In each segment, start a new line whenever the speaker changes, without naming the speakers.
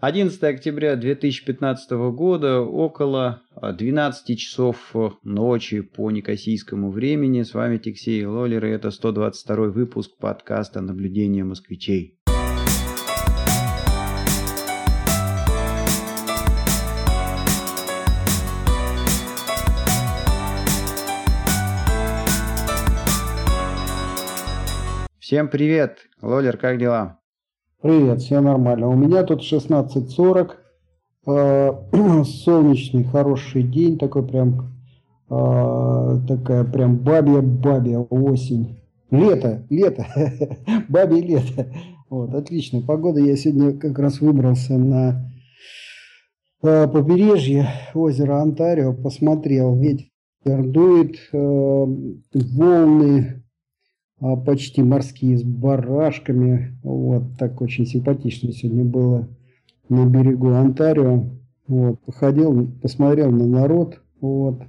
11 октября 2015 года, около 12 часов ночи по некосийскому времени. С вами Тиксей Лоллер, и это 122 выпуск подкаста «Наблюдение москвичей». Всем привет! Лоллер, как дела?
Привет, все нормально. У меня тут 16.40. Э, солнечный, хороший день, такой прям э, такая прям бабья-бабья осень. Лето, лето, бабье лето. Вот, отличная погода. Я сегодня как раз выбрался на э, побережье озера Онтарио, посмотрел, ветер дует, волны а, почти морские с барашками. Вот так очень симпатично сегодня было на берегу Онтарио. Вот, походил, посмотрел на народ. Вот.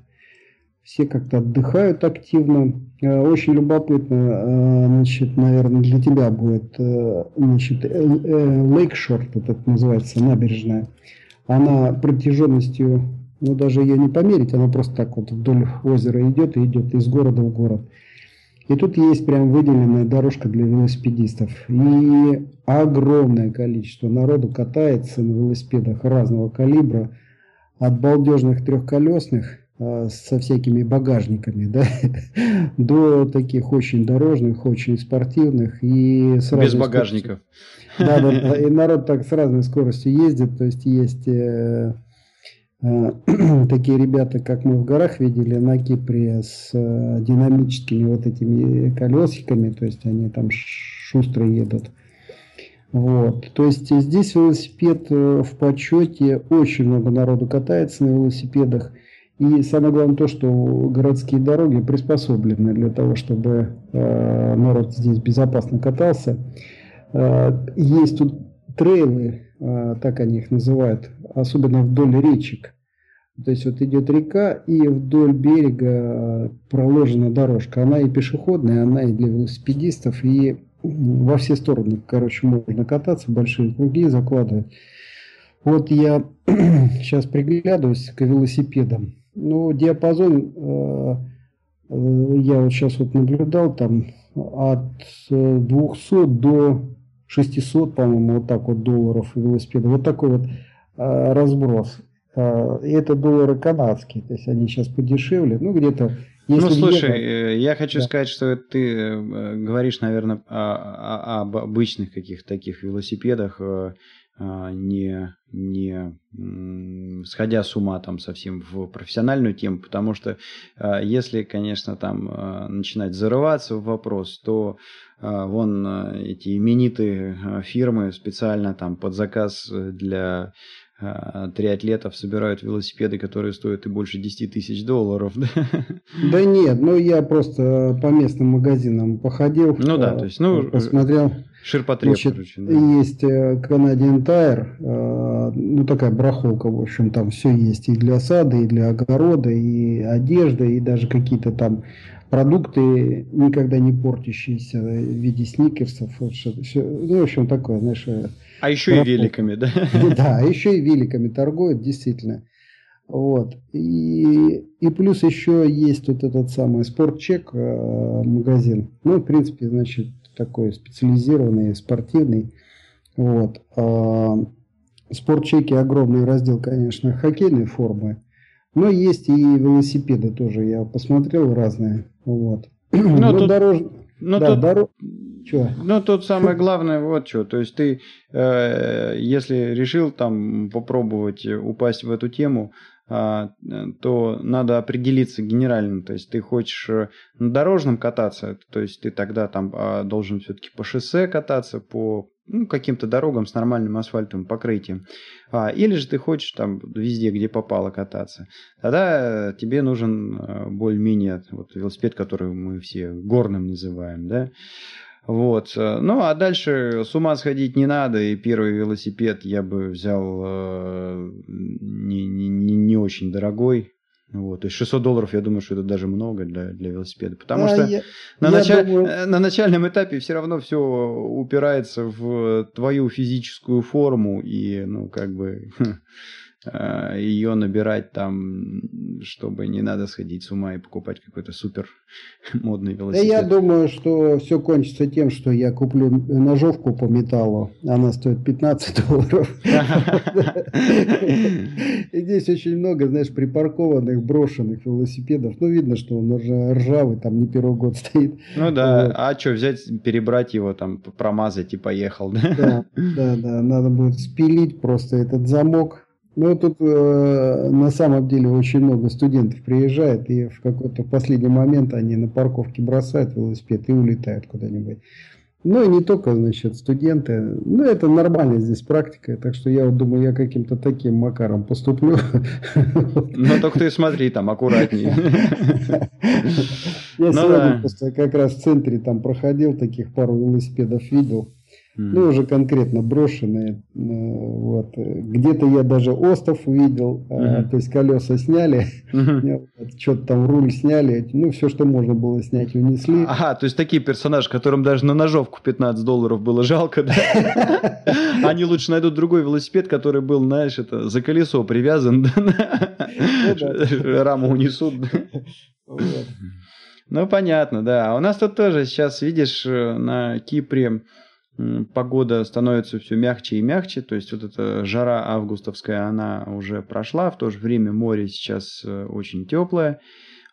Все как-то отдыхают активно. Э, очень любопытно, э, значит, наверное, для тебя будет, э, значит, Лейкшор, это называется, набережная. Она протяженностью, ну даже ее не померить, она просто так вот вдоль озера идет и идет из города в город. И тут есть прям выделенная дорожка для велосипедистов. И огромное количество народу катается на велосипедах разного калибра. От балдежных трехколесных а, со всякими багажниками, да, до таких очень дорожных, очень спортивных и
с без багажников.
Да, да, да, и народ так с разной скоростью ездит, то есть есть Э, такие ребята, как мы в горах видели на Кипре, с э, динамическими вот этими колесиками, то есть они там шустро едут. Вот. То есть здесь велосипед э, в почете, очень много народу катается на велосипедах. И самое главное то, что городские дороги приспособлены для того, чтобы э, народ здесь безопасно катался. Э, есть тут трейлы, э, так они их называют, особенно вдоль речек. То есть вот идет река, и вдоль берега проложена дорожка. Она и пешеходная, она и для велосипедистов, и во все стороны, короче, можно кататься, большие круги закладывать. Вот я сейчас приглядываюсь к велосипедам. Ну, диапазон э, э, я вот сейчас вот наблюдал там от 200 до 600, по-моему, вот так вот долларов велосипеда. Вот такой вот э, разброс. А, и это доллары канадские, то есть они сейчас подешевле, ну где-то
ну, слушай, э, я хочу да. сказать, что ты э, говоришь, наверное, о, о, об обычных каких-то таких велосипедах, э, не, не сходя с ума там совсем в профессиональную тему, потому что если, конечно, там начинать зарываться в вопрос, то вон эти именитые фирмы специально там под заказ для а, триатлетов собирают велосипеды, которые стоят и больше 10 тысяч долларов.
Да нет, ну я просто по местным магазинам походил.
Ну да, то есть, ну,
посмотрел.
Ширпотреб, Значит, короче.
Да. Есть э, Canadian Tire, э, ну такая браховка, в общем, там все есть и для сада, и для огорода, и одежда, и даже какие-то там продукты, никогда не портящиеся в виде сникерсов. Ну, в общем, такое, знаешь, э,
а еще и великами, да?
Да, а еще и великами торгуют, действительно. Вот. И, и плюс еще есть вот этот самый спортчек э, магазин. Ну, в принципе, значит, такой специализированный, спортивный. Вот. А, спортчеки огромный раздел, конечно, хоккейной формы. Но есть и велосипеды тоже. Я посмотрел разные. Вот.
Ну, Но тут... дорож... Ну, да, тут... Че? Ну, тут самое главное, вот что. То есть ты, э, если решил там попробовать упасть в эту тему, э, то надо определиться генерально. То есть ты хочешь э, на дорожном кататься, то есть ты тогда там э, должен все-таки по шоссе кататься, по ну, каким-то дорогам с нормальным асфальтовым покрытием. А, или же ты хочешь там везде, где попало кататься. Тогда тебе нужен э, более-менее вот, велосипед, который мы все горным называем, да. Вот. Э, ну, а дальше с ума сходить не надо, и первый велосипед я бы взял э, не, не, не очень дорогой, Вот, то есть 600 долларов, я думаю, что это даже много для, для велосипеда. Потому да, что я, на, я началь... думаю... Э, на начальном этапе все равно все упирается в твою физическую форму и, ну, как бы ее набирать там, чтобы не надо сходить с ума и покупать какой-то супер модный велосипед.
Да я думаю, что все кончится тем, что я куплю ножовку по металлу, она стоит 15 долларов. Здесь очень много, знаешь, припаркованных, брошенных велосипедов. Ну, видно, что он уже ржавый, там не первый год стоит.
Ну да, а что, взять, перебрать его, там, промазать и поехал,
Да, да, да, надо будет спилить просто этот замок, ну, тут э, на самом деле очень много студентов приезжает, и в какой-то последний момент они на парковке бросают велосипед и улетают куда-нибудь. Ну, и не только, значит, студенты. Ну, это нормально здесь практика. Так что я вот думаю, я каким-то таким макаром поступлю.
Ну, только ты смотри там аккуратнее.
Я ну сегодня просто как раз в центре там проходил, таких пару велосипедов видел. Ну, уже конкретно брошенные. Э, вот. Где-то я даже остов увидел, mm-hmm. то есть колеса сняли, mm-hmm. что-то там руль сняли, ну, все, что можно было снять, унесли.
Ага, то есть такие персонажи, которым даже на ножовку 15 долларов было жалко, да? Они лучше найдут другой велосипед, который был, знаешь, это за колесо привязан, ну раму унесут. Ну, понятно, да. А у нас тут тоже сейчас, видишь, э, на Кипре погода становится все мягче и мягче, то есть вот эта жара августовская, она уже прошла, в то же время море сейчас э, очень теплое,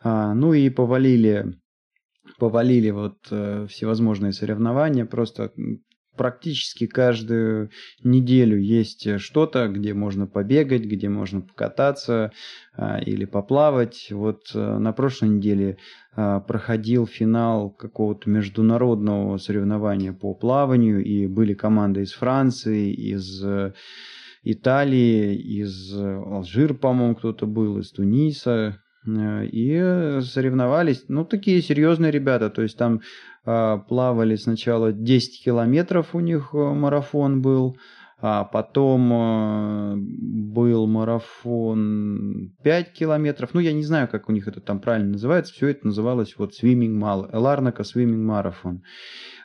а, ну и повалили, повалили вот э, всевозможные соревнования, просто практически каждую неделю есть что-то, где можно побегать, где можно покататься а, или поплавать. Вот а, на прошлой неделе а, проходил финал какого-то международного соревнования по плаванию, и были команды из Франции, из э, Италии, из Алжира, по-моему, кто-то был, из Туниса, э, и соревновались, ну, такие серьезные ребята, то есть там плавали сначала 10 километров у них э, марафон был, а потом э, был марафон 5 километров. Ну, я не знаю, как у них это там правильно называется. Все это называлось вот Swimming Mal, Ларнака Marathon.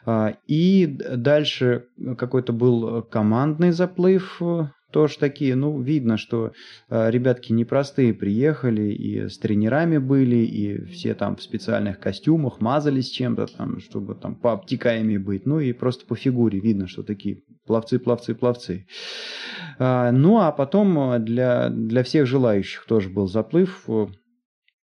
А, и дальше какой-то был командный заплыв э, тоже такие, ну, видно, что э, ребятки непростые приехали, и с тренерами были, и все там в специальных костюмах мазались чем-то там, чтобы там по обтекаемее быть, ну и просто по фигуре видно, что такие пловцы, пловцы, пловцы. А, ну, а потом для, для всех желающих тоже был заплыв, э,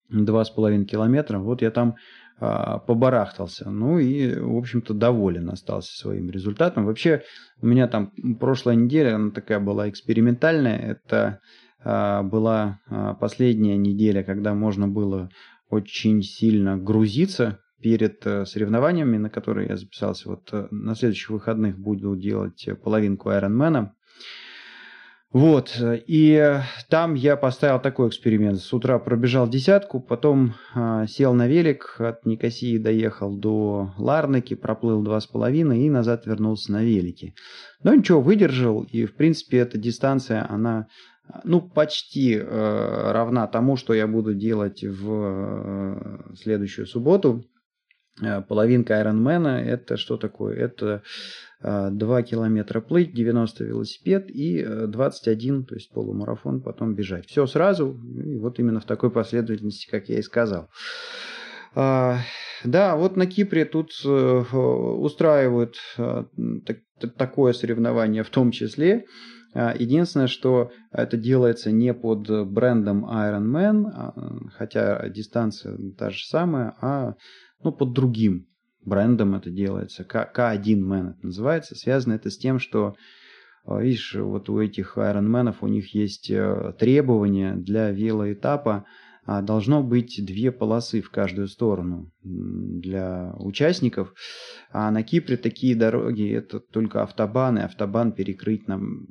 два с половиной километра, вот я там побарахтался. Ну и, в общем-то, доволен остался своим результатом. Вообще, у меня там прошлая неделя, она такая была экспериментальная. Это а, была а, последняя неделя, когда можно было очень сильно грузиться перед э, соревнованиями, на которые я записался. Вот э, на следующих выходных буду делать половинку Ironman. Вот, и там я поставил такой эксперимент. С утра пробежал десятку, потом э, сел на велик, от Никосии доехал до Ларнаки, проплыл два с половиной и назад вернулся на велике. Но ничего, выдержал, и в принципе эта дистанция, она ну, почти э, равна тому, что я буду делать в э, следующую субботу. Э, половинка Ironman это что такое? Это 2 э, километра плыть, 90 велосипед и 21, э, то есть полумарафон, потом бежать. Все сразу, и вот именно в такой последовательности, как я и сказал. А, да, вот на Кипре тут устраивают такое соревнование в том числе. А, единственное, что это делается не под брендом Ironman, а, хотя дистанция та же самая, а ну, под другим брендом это делается. К1 Man это называется. Связано это с тем, что э, Видишь, вот у этих айронменов у них есть э, требования для велоэтапа. А, должно быть две полосы в каждую сторону для участников. А на Кипре такие дороги это только автобаны. Автобан перекрыть нам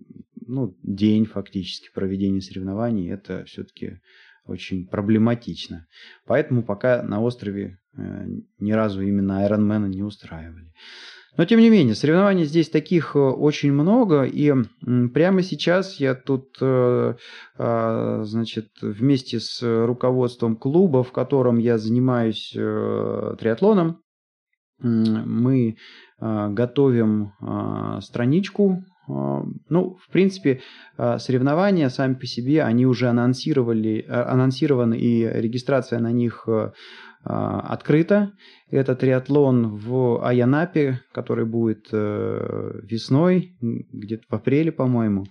ну, день фактически проведения соревнований. Это все-таки очень проблематично. Поэтому пока на острове ни разу именно Ironman не устраивали. Но тем не менее, соревнований здесь таких очень много, и прямо сейчас я тут, значит, вместе с руководством клуба, в котором я занимаюсь триатлоном, мы готовим страничку ну, в принципе, соревнования сами по себе, они уже анонсировали, анонсированы, и регистрация на них открыта. Это триатлон в Аянапе, который будет э, весной, где-то в апреле, по-моему.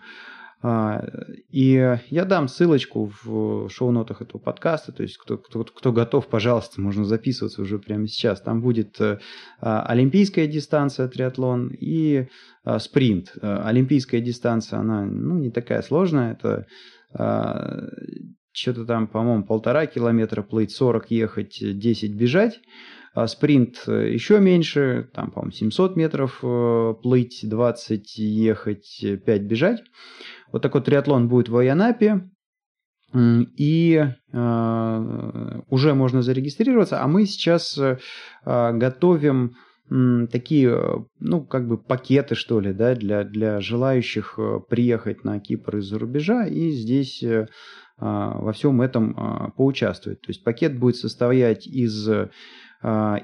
А, и я дам ссылочку в шоу-нотах этого подкаста, то есть кто, кто, кто готов, пожалуйста, можно записываться уже прямо сейчас. Там будет э, а, олимпийская дистанция триатлон и а, спринт. Э, олимпийская дистанция, она ну, не такая сложная, это что-то там, по-моему, полтора километра плыть, 40 ехать, 10 бежать. А спринт э, еще меньше, там, по-моему, 700 метров плыть, 20 ехать, 5 бежать. Вот такой триатлон будет в Аянапе. И э, уже можно зарегистрироваться, а мы сейчас э, готовим э, такие, ну, как бы пакеты, что ли, да, для, для желающих э, приехать на Кипр из-за рубежа и здесь э, во всем этом э, поучаствовать. То есть пакет будет состоять из, э,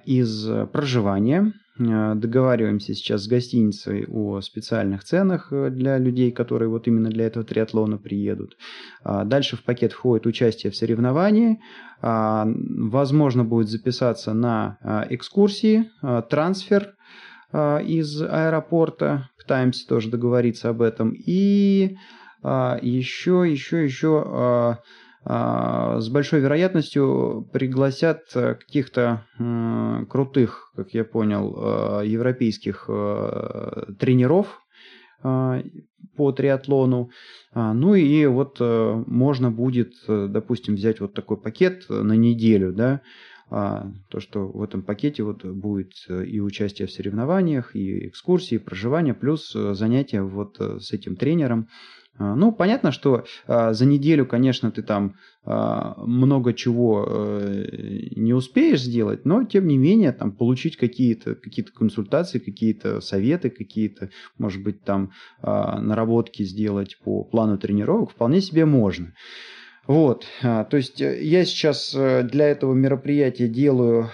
из проживания, договариваемся сейчас с гостиницей о специальных ценах э, для людей, которые вот именно для этого триатлона приедут. А дальше в пакет входит участие в соревновании. А, возможно будет записаться на а, экскурсии, трансфер из аэропорта. Пытаемся тоже договориться об этом. И еще, еще, еще а, с большой вероятностью пригласят э, каких-то крутых, как я понял, э, европейских э, тренеров по триатлону. А, ну и вот можно будет, допустим, взять вот такой пакет на неделю, да, а, то, что в этом пакете вот будет и участие в соревнованиях, и экскурсии, и проживание, плюс занятия вот с этим тренером. А, ну, понятно, что а, за неделю, конечно, ты там а, много чего а, не успеешь сделать, но тем не менее там получить какие-то какие консультации, какие-то советы, какие-то, может быть, там а, наработки сделать по плану тренировок вполне себе можно. Вот, то есть э, я сейчас э, для этого мероприятия делаю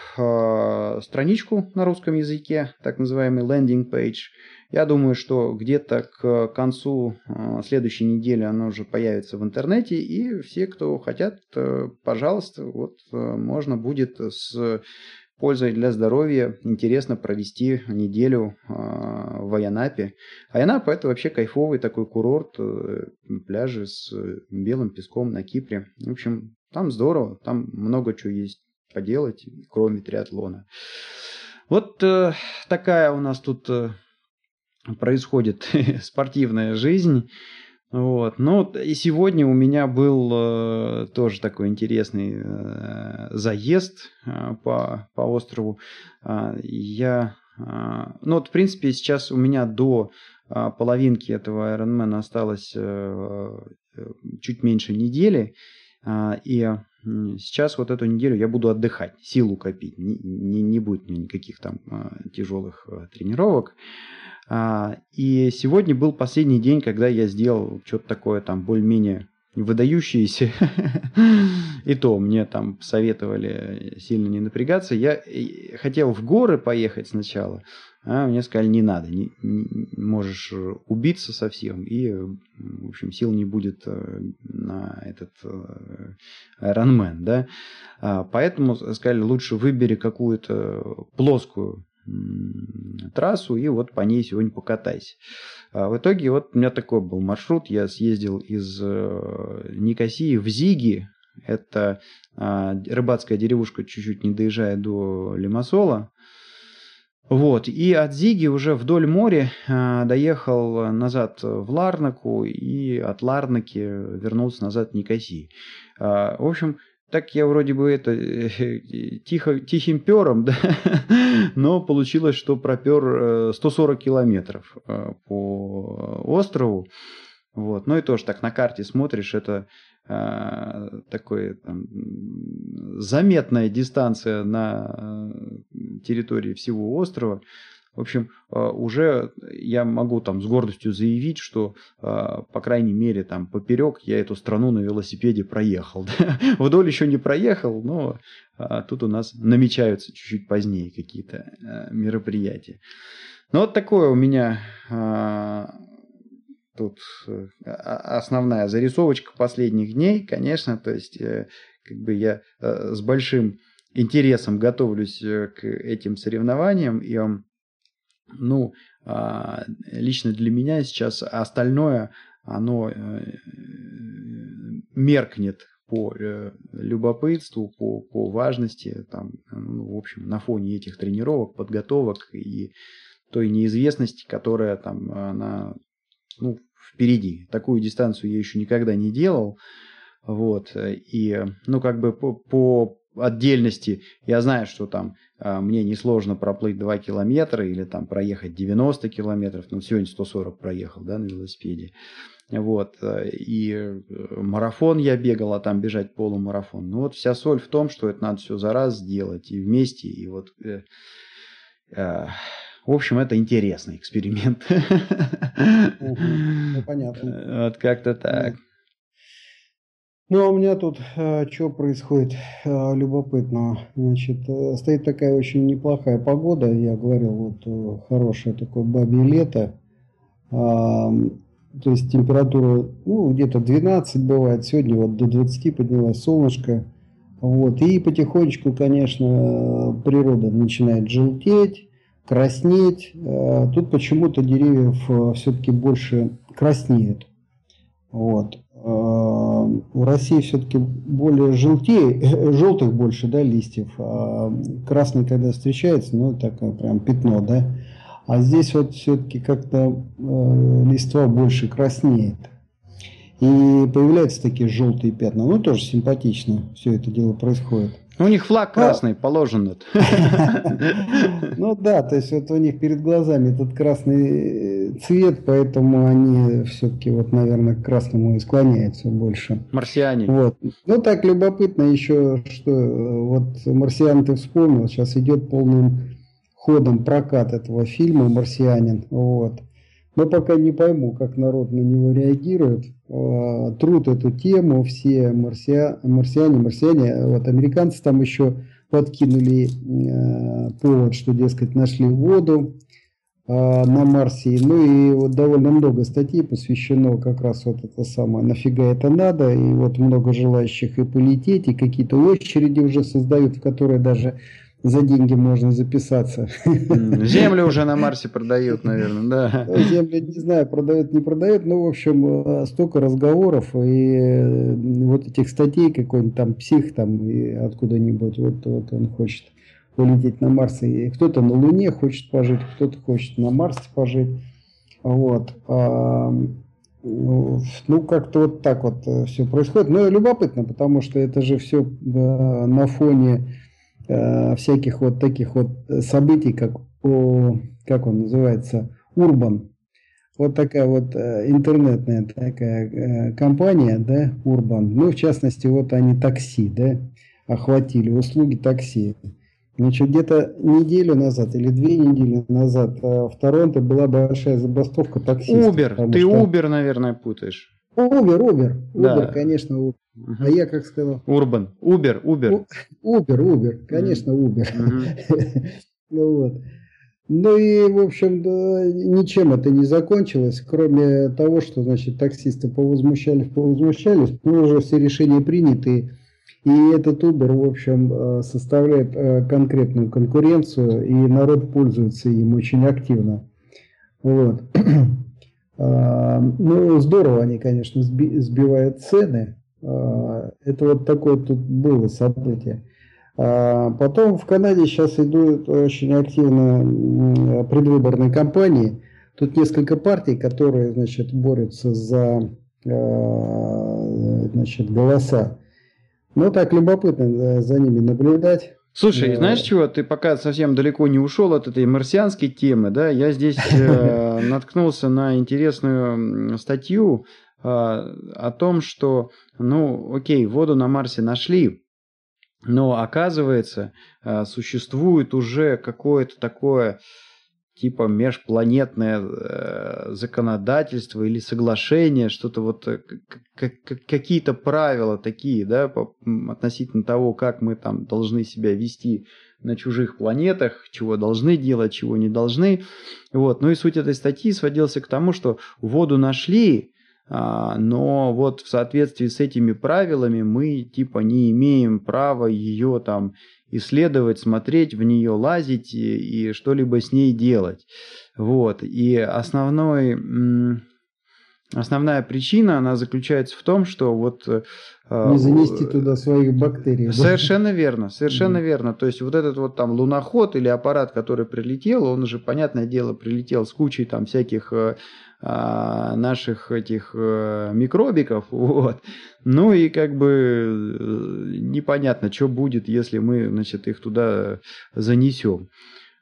страничку на русском языке, так называемый landing page. Я думаю, что где-то к концу а, следующей недели она уже появится в интернете, и все, кто хотят, э, пожалуйста, вот можно будет с пользой для здоровья интересно провести неделю э, в Аянапе. Аянапа это вообще кайфовый такой курорт, э, пляжи с белым песком на Кипре. В общем, там здорово, там много чего есть поделать, кроме триатлона. Вот э, такая у нас тут э, происходит спортивная жизнь. Вот. Ну, и сегодня у меня был э, тоже такой интересный э, заезд э, по, по острову. Э, я, э, ну, вот, в принципе, сейчас у меня до э, половинки этого Ironman осталось э, чуть меньше недели. Э, и сейчас вот эту неделю я буду отдыхать, силу копить. Не, не, не будет никаких там э, тяжелых э, тренировок. И сегодня был последний день, когда я сделал что-то такое там более-менее выдающиеся. И то мне там советовали сильно не напрягаться. Я хотел в горы поехать сначала, а мне сказали, не надо, не, не, можешь убиться совсем, и, в общем, сил не будет э, на этот э, Ironman, да. А, поэтому сказали, лучше выбери какую-то плоскую трассу и вот по ней сегодня покатайся. А в итоге вот у меня такой был маршрут. Я съездил из э, Никосии в Зиги. Это а, рыбацкая деревушка, чуть-чуть не доезжая до Лимассола. Вот, и от Зиги уже вдоль моря э, доехал назад в Ларнаку и от Ларнаки вернулся назад в Никосии. Э, в общем, так я вроде бы это э, тихо, тихим пером, да, но получилось, что пропер 140 э, километров э, по острову. Вот. Ну и тоже так на карте смотришь, это э, такой там, заметная дистанция на территории всего острова. В общем, уже я могу там с гордостью заявить, что, по крайней мере, там поперек я эту страну на велосипеде проехал. Вдоль еще не проехал, но тут у нас намечаются чуть-чуть позднее какие-то мероприятия. Ну вот такое у меня тут э, основная зарисовочка последних дней, конечно, то есть э, как бы я э, с большим интересом готовлюсь к этим соревнованиям, и ну, а, лично для меня сейчас остальное, оно меркнет по любопытству, по, по важности, там, ну, в общем, на фоне этих тренировок, подготовок и той неизвестности, которая там, она ну, впереди. Такую дистанцию я еще никогда не делал. Вот. И, ну, как бы по, по отдельности я знаю, что там а, мне несложно проплыть 2 километра или там проехать 90 километров. Ну, сегодня 140 проехал, да, на велосипеде. Вот. И э, марафон я бегал, а там бежать полумарафон. Ну, вот вся соль в том, что это надо все за раз сделать и вместе. И вот э, э, в общем, это интересный эксперимент.
Ну, понятно.
Вот как-то так.
Ну, а у меня тут э, что происходит э, любопытно. Значит, э, стоит такая очень неплохая погода. Я говорил, вот э, хорошее такое бабье лето. Э, то есть температура, ну, где-то 12 бывает. Сегодня вот до 20 поднялась солнышко. Вот. И потихонечку, конечно, природа начинает желтеть краснеть. Э, тут почему-то деревьев э, все-таки больше краснеют. Вот. Э, в России все-таки более желтее, желтых больше, да, листьев. А красный, когда встречается, ну, такое прям пятно, да. А здесь вот все-таки как-то э, листва больше краснеет. И появляются такие желтые пятна. Ну, тоже симпатично все это дело происходит.
У них флаг красный а... положен.
Ну да, то есть вот у них перед глазами этот красный э, цвет, поэтому они все-таки вот, наверное, к красному и склоняются больше.
Марсиане.
Вот. Ну так любопытно еще, что э, вот «Марсиан» ты вспомнил, сейчас идет полным ходом прокат этого фильма «Марсианин». Вот. Но пока не пойму, как народ на него реагирует. А, труд эту тему, все марсиа, марсиане, марсиане, вот американцы там еще подкинули э, повод, что, дескать, нашли воду э, на Марсе. Ну и вот довольно много статей посвящено как раз вот это самое, нафига это надо, и вот много желающих и полететь, и какие-то очереди уже создают, в которые даже за деньги можно записаться.
Землю уже на Марсе продают, наверное, да.
Землю, не знаю, продают, не продают, но, в общем, э, столько разговоров и э, вот этих статей, какой-нибудь там псих там откуда-нибудь, вот, вот он хочет полететь на Марс, и кто-то на Луне хочет пожить, кто-то хочет на Марсе пожить, вот. А, ну, как-то вот так вот э, все происходит. Но любопытно, потому что это же все на фоне э, всяких вот таких вот событий, как, о, как он называется, Урбан. Вот такая вот э, интернетная такая э, компания, да, Урбан. Ну, в частности, вот они такси, да, охватили, услуги такси. Значит, где-то неделю назад или две недели назад э, в Торонто была большая забастовка таксистов.
Uber, ты что... Uber, наверное, путаешь.
Uber, Uber, Uber, конечно, Uber. Угу. А я как сказал?
Урбан. Uber, Uber.
Uber, Uber, конечно, Uber. ну вот. Ну и, в общем, да, ничем это не закончилось, кроме того, что, значит, таксисты повозмущались, повозмущались, но уже все решения приняты, и этот Uber, в общем, э, составляет э, конкретную конкуренцию, и народ пользуется им очень активно. Вот. А, ну, здорово они, конечно, сбивают цены. А, это вот такое тут было событие. А, потом в Канаде сейчас идут очень активно предвыборные кампании. Тут несколько партий, которые, значит, борются за значит, голоса. Ну, так любопытно за ними наблюдать.
Слушай, да. знаешь чего, ты пока совсем далеко не ушел от этой марсианской темы, да, я здесь э, наткнулся на интересную статью э, о том, что, ну, окей, воду на Марсе нашли, но оказывается, э, существует уже какое-то такое типа межпланетное э, законодательство или соглашение, что-то вот э, какие-то правила такие, да, по, относительно того, как мы там должны себя вести на чужих планетах, чего должны делать, чего не должны. Вот. Ну и суть этой статьи сводился к тому, что воду нашли, а, но вот в соответствии с этими правилами мы типа не имеем права ее там исследовать, смотреть в нее, лазить и, и что-либо с ней делать. Вот. И основной, основная причина, она заключается в том, что вот... Э,
не занести туда своих бактерий.
Совершенно верно, совершенно mm. верно. То есть вот этот вот там луноход или аппарат, который прилетел, он уже, понятное дело, прилетел с кучей там всяких э, а, наших этих э, микробиков, вот. Ну и как бы э, непонятно, что будет, если мы, значит, их туда занесем.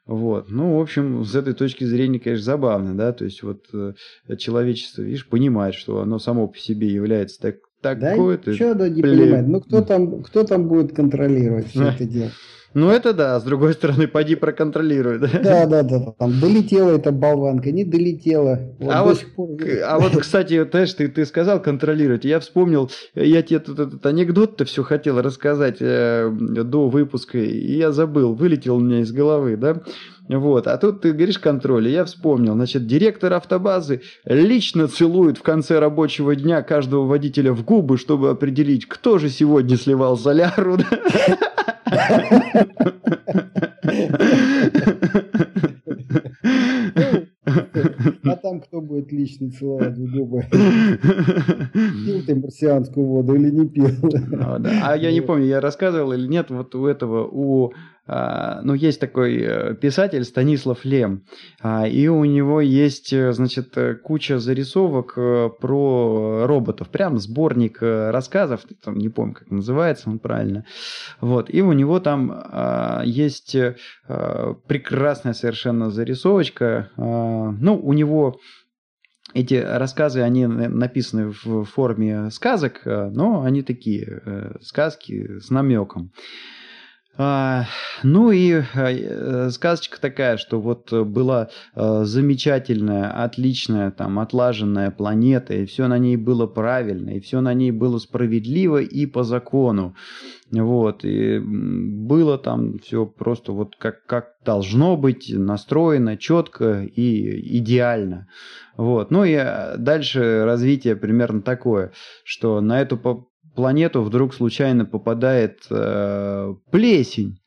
Вот. Ну, в общем, с этой точки зрения, конечно, забавно, да, то есть вот э, человечество, видишь, понимает, что оно само по себе является так, такое.
Да, что оно не понимает? Ну, кто там, кто там будет контролировать все это дело?
Ну это да, с другой стороны, поди проконтролируй.
Да, да, да, да. Там долетела эта болванка, не долетела.
Вот а, вот, пор... а вот, кстати, знаешь, ты, ты сказал контролировать. Я вспомнил, я тебе тут этот анекдот-то все хотел рассказать э, до выпуска, и я забыл, вылетел у меня из головы, да. Вот, а тут ты говоришь контроль, и я вспомнил. Значит, директор автобазы лично целует в конце рабочего дня каждого водителя в губы, чтобы определить, кто же сегодня сливал соляру.
А там кто будет лично целовать в губы? Пил ты марсианскую воду или не пил?
А, а я не помню, я рассказывал или нет, вот у этого, у ну, есть такой э, писатель Станислав Лем, а, и у него есть, э, значит, э, куча зарисовок про роботов, прям сборник рассказов, там, не помню, как называется он правильно, вот, и у него там а, есть прекрасная совершенно зарисовочка, ну, у него эти рассказы, они написаны в форме сказок, но они такие сказки с намеком. А, ну и э, сказочка такая, что вот была э, замечательная, отличная, там, отлаженная планета, и все на ней было правильно, и все на ней было справедливо и по закону. Вот, и было там все просто вот как, как должно быть, настроено четко и идеально. Вот. Ну и э, дальше развитие примерно такое, что на эту планету вдруг случайно попадает э, плесень.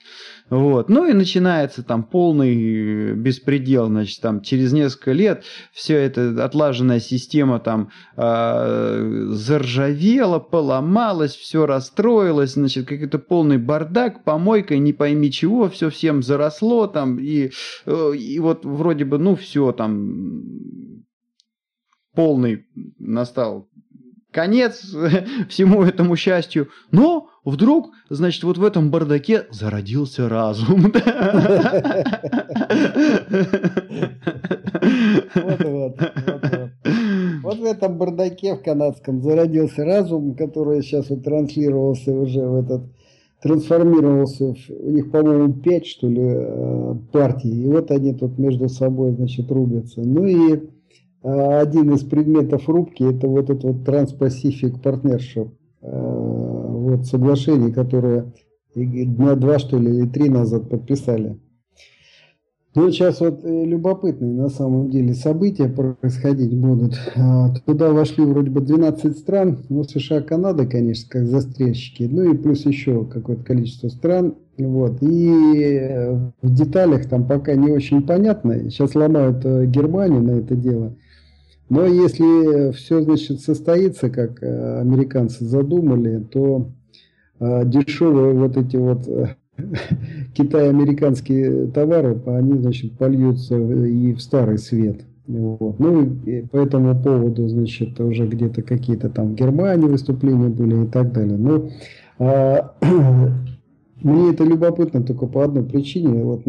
Вот. Ну и начинается там полный беспредел, значит, там через несколько лет вся эта отлаженная система там э, заржавела, поломалась, все расстроилось, значит, какой-то полный бардак, помойка, не пойми чего, все всем заросло там, и, э, и вот вроде бы, ну все там полный настал конец всему этому счастью. Но вдруг, значит, вот в этом бардаке зародился разум.
Вот, в этом бардаке в канадском зародился разум, который сейчас вот транслировался уже в этот трансформировался, в, у них, по-моему, пять, что ли, э, партий, и вот они тут между собой, значит, рубятся. Ну и один из предметов рубки это вот этот вот Trans-Pacific Partnership, а, вот соглашение, которое дня два что ли или три назад подписали. Ну, сейчас вот э, любопытные на самом деле события происходить будут. Туда вошли вроде бы 12 стран, ну, США, Канада, конечно, как застрельщики, ну и плюс еще какое-то количество стран. Вот. И э, в деталях там пока не очень понятно. Сейчас ломают э, Германию на это дело. Но если все значит, состоится, как э, американцы задумали, то э, дешевые вот эти вот э, китайо-американские товары, они значит, польются и в старый свет. Вот. Ну и по этому поводу, значит, уже где-то какие-то там в Германии выступления были и так далее. Но а, мне это любопытно только по одной причине. Вот,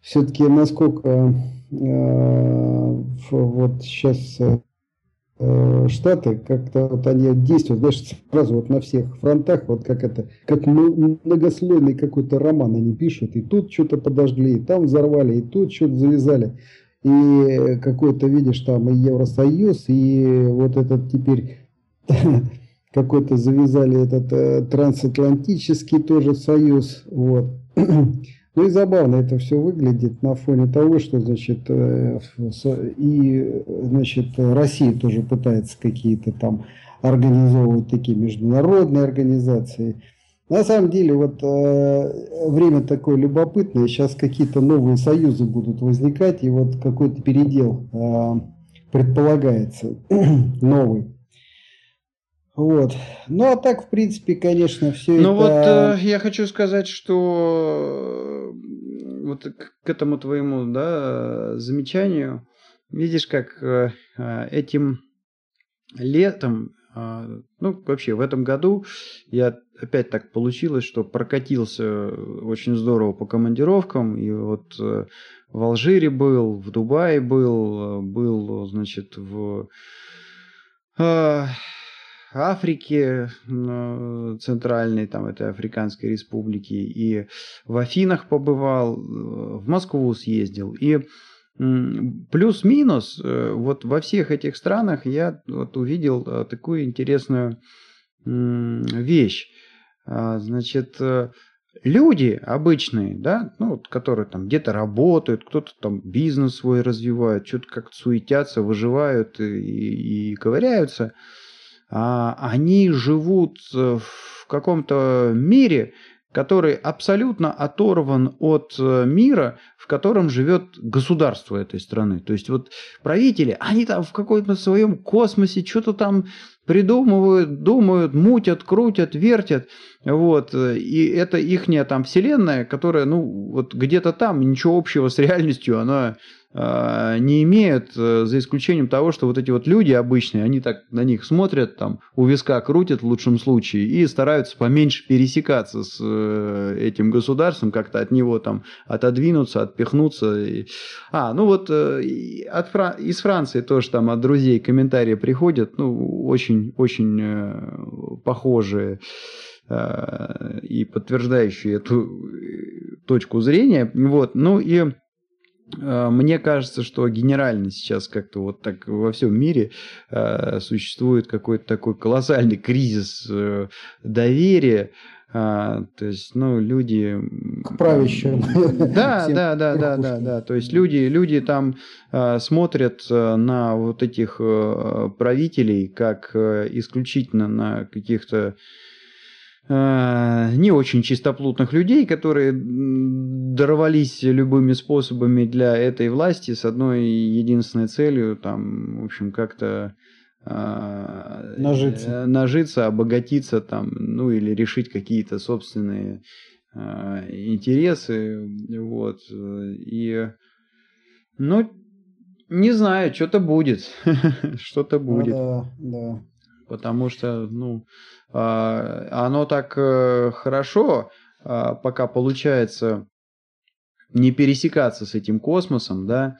все-таки насколько Э, вот сейчас э, Штаты, как-то вот они действуют, знаешь, сразу вот на всех фронтах, вот как это, как многослойный какой-то роман они пишут, и тут что-то подожгли, и там взорвали, и тут что-то завязали. И какой-то, видишь, там и Евросоюз, и вот этот теперь какой-то завязали этот э, трансатлантический тоже союз, вот. Ну и забавно это все выглядит на фоне того, что значит э, и значит Россия тоже пытается какие-то там организовывать такие международные организации. На самом деле вот э, время такое любопытное, сейчас какие-то новые союзы будут возникать, и вот какой-то передел э, предполагается новый. Вот. Ну а так, в принципе, конечно, все
ну, это... Ну вот э, я хочу сказать, что э, вот к этому твоему да, замечанию, видишь, как э, э этим летом, э, ну вообще в этом году я опять так получилось, что прокатился очень здорово по командировкам, и вот э, в Алжире был, в Дубае был, был, значит, в... Э, Африки центральной, там этой Африканской республики, и в Афинах побывал, в Москву съездил. И плюс-минус э, вот во всех этих странах я вот увидел э, такую интересную вещь. А, значит, э, люди обычные, да, ну, вот, которые там где-то работают, кто-то там бизнес свой развивает, что-то как-то суетятся, выживают и, и ковыряются – они живут э, в каком-то мире, который абсолютно оторван от э, мира, в котором живет государство этой страны. То есть вот правители, они там в каком-то своем космосе что-то там придумывают, думают, мутят, крутят, вертят. Вот. И это ихняя там вселенная, которая, ну, вот где-то там, ничего общего с реальностью, она а, не имеют, э, за исключением того, что вот эти вот люди обычные, они так на них смотрят, там у виска крутят в лучшем случае и стараются поменьше пересекаться с э, этим государством, как-то от него там отодвинуться, отпихнуться. А, ну вот э, от Фран... из Франции тоже там от друзей комментарии приходят, ну, очень-очень похожие и подтверждающие эту точку зрения. Вот, ну и мне кажется, что генерально сейчас как-то вот так во всем мире э, существует какой-то такой колоссальный кризис э, доверия. А, то есть, ну, люди...
К правящим.
Да, да, да, да, да, да. То есть, люди, люди там а, смотрят на вот этих правителей как исключительно на каких-то Э, не очень чистоплотных людей, которые дорвались любыми способами для этой власти с одной единственной целью, там, в общем, как-то
э, нажиться.
Э, нажиться, обогатиться там, ну или решить какие-то собственные интересы, вот, и, ну, не знаю, что-то будет, что-то ну будет.
Ну, да, да.
Потому что, ну, а, оно так э, хорошо, а, пока получается не пересекаться с этим космосом, да,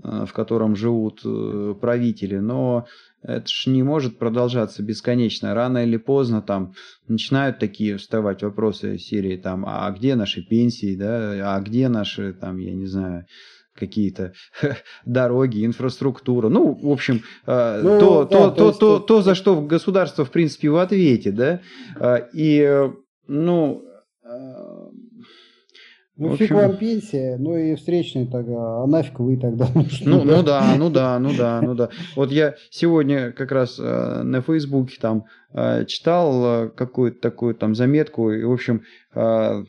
а, в котором живут э, правители, но это ж не может продолжаться бесконечно. Рано или поздно там начинают такие вставать вопросы серии там, а где наши пенсии, да, а где наши там, я не знаю, какие-то дороги, инфраструктура. Ну, в общем, э, ну, то, да, то, то, есть... то, то, за что государство, в принципе, в ответе, да. Э, и, ну...
Э, ну, общем... фиг вам пенсия, ну и встречный тогда, а нафиг вы тогда
нужны? Ну, ну да, ну да, ну да, ну да. Вот я сегодня как раз э, на Фейсбуке там э, читал э, какую-то такую там заметку, и, в общем, э,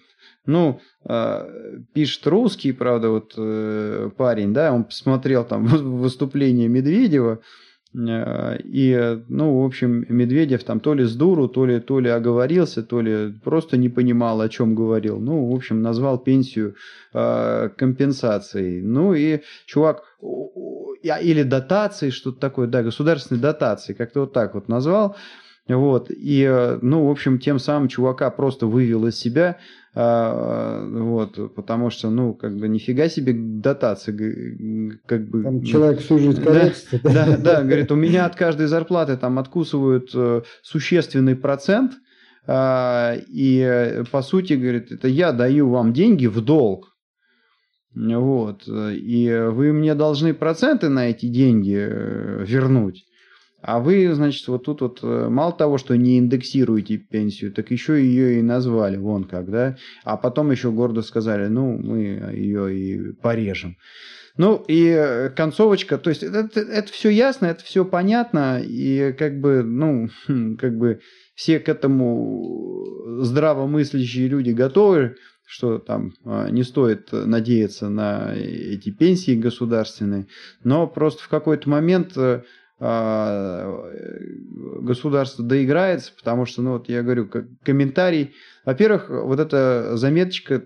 ну, э, пишет русский, правда, вот э, парень, да, он посмотрел там выступление Медведева, э, и, ну, в общем, Медведев там то ли с дуру, то ли, то ли оговорился, то ли просто не понимал, о чем говорил. Ну, в общем, назвал пенсию э, компенсацией. Ну, и чувак, или дотацией, что-то такое, да, государственной дотации, как-то вот так вот назвал. Вот. И, ну, в общем, тем самым чувака просто вывел из себя. А, вот, потому что, ну, как бы нифига себе дотации, как бы...
Там человек всю жизнь корячится.
Да, да, да, говорит, у меня от каждой зарплаты там откусывают э, существенный процент, а, и, по сути, говорит, это я даю вам деньги в долг, вот, и вы мне должны проценты на эти деньги э, вернуть. А вы, значит, вот тут вот э, мало того, что не индексируете пенсию, так еще ее и назвали, вон как, да? А потом еще гордо сказали, ну, мы ее и порежем. Ну, и э, концовочка, то есть это, это, все ясно, это все понятно, и как бы, ну, как бы все к этому здравомыслящие люди готовы, что там а, не стоит надеяться на эти пенсии государственные, но просто в какой-то момент э, государство доиграется, потому что, ну вот я говорю, как комментарий, во-первых, вот эта заметочка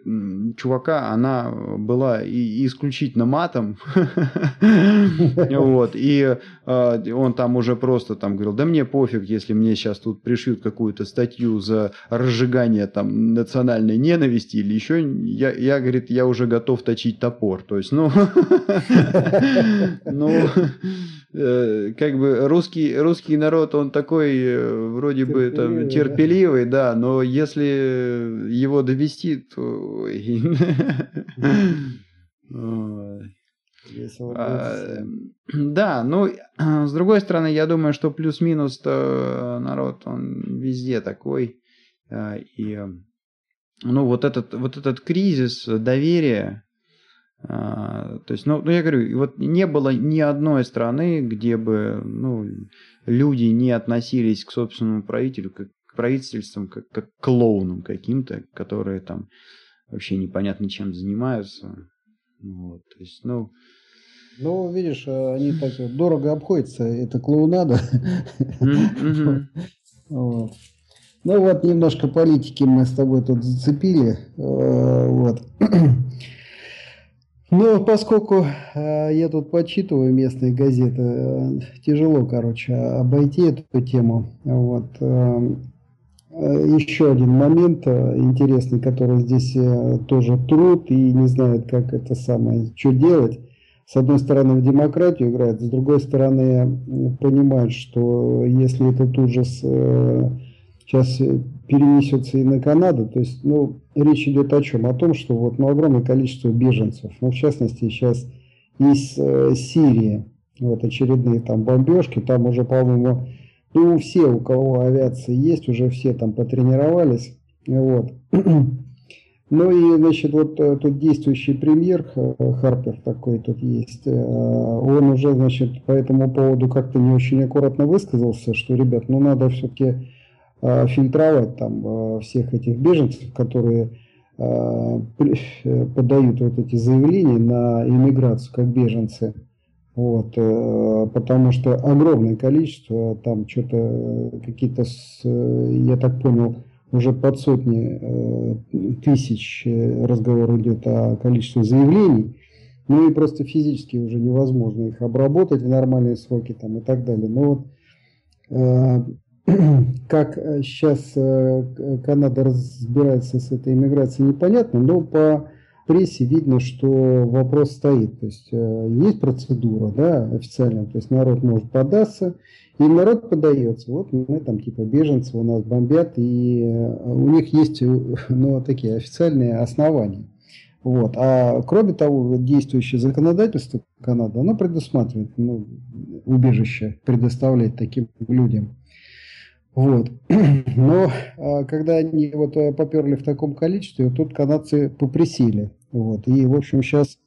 чувака, она была и исключительно матом, вот, и а, он там уже просто там говорил, да мне пофиг, если мне сейчас тут пришьют какую-то статью за разжигание там национальной ненависти или еще, я, я говорит, я уже готов точить топор, то есть, ну, ну, Э, как бы русский, русский народ, он такой э, вроде терпеливый, бы там терпеливый, да. да, но если его довести, то... А, да, ну, с другой стороны, я думаю, что плюс-минус народ, он везде такой. И, ну, вот этот, вот этот кризис доверия, а, то есть, ну, ну, я говорю, вот не было ни одной страны, где бы ну, люди не относились к собственному правителю, как к правительствам, как, как к клоунам каким-то, которые там вообще непонятно чем занимаются. Вот, то есть, ну...
Ну, видишь, они так дорого обходятся, это клоунада. Вот. Ну вот, немножко политики мы с тобой тут зацепили. Э, вот. Ну, поскольку э, я тут почитываю местные газеты, э, тяжело, короче, обойти эту тему. Вот. Э, э еще один момент э, интересный, который здесь э, тоже труд и не знают, как это самое, что делать. С одной стороны, в демократию играет, с другой стороны, понимают, что если этот ужас сейчас перенесется и на Канаду. То есть, ну, речь идет о чем? О том, что вот ну, огромное количество беженцев, ну, в частности, сейчас из э, Сирии, вот очередные там бомбежки, там уже, по-моему, ну, все, у кого авиация есть, уже все там потренировались, вот. Ну и, значит, вот э, тут действующий премьер э, Харпер такой тут есть, э, он уже, значит, по этому поводу как-то не очень аккуратно высказался, что, ребят, ну надо все-таки Э, фильтровать там э, всех этих беженцев, которые э, подают вот эти заявления на иммиграцию как беженцы. Вот, потому что огромное количество, там что-то какие-то, я так понял, уже под сотни тысяч разговор идет о количестве заявлений, ну и просто физически уже невозможно их обработать в нормальные сроки там и так далее. Но вот как сейчас э, э, Канада разбирается с этой иммиграцией, непонятно, но по прессе видно, что вопрос стоит. То есть э, есть процедура да, официальная, то есть народ может податься, и народ подается. Вот мы там типа беженцы у нас бомбят, и у них есть ну, такие официальные основания. Вот. А кроме того, действующее законодательство Канады, оно предусматривает ну, убежище предоставлять таким людям. Вот. Но а, когда они вот э, поперли в таком количестве, тут канадцы поприсели. Вот. И, в общем, сейчас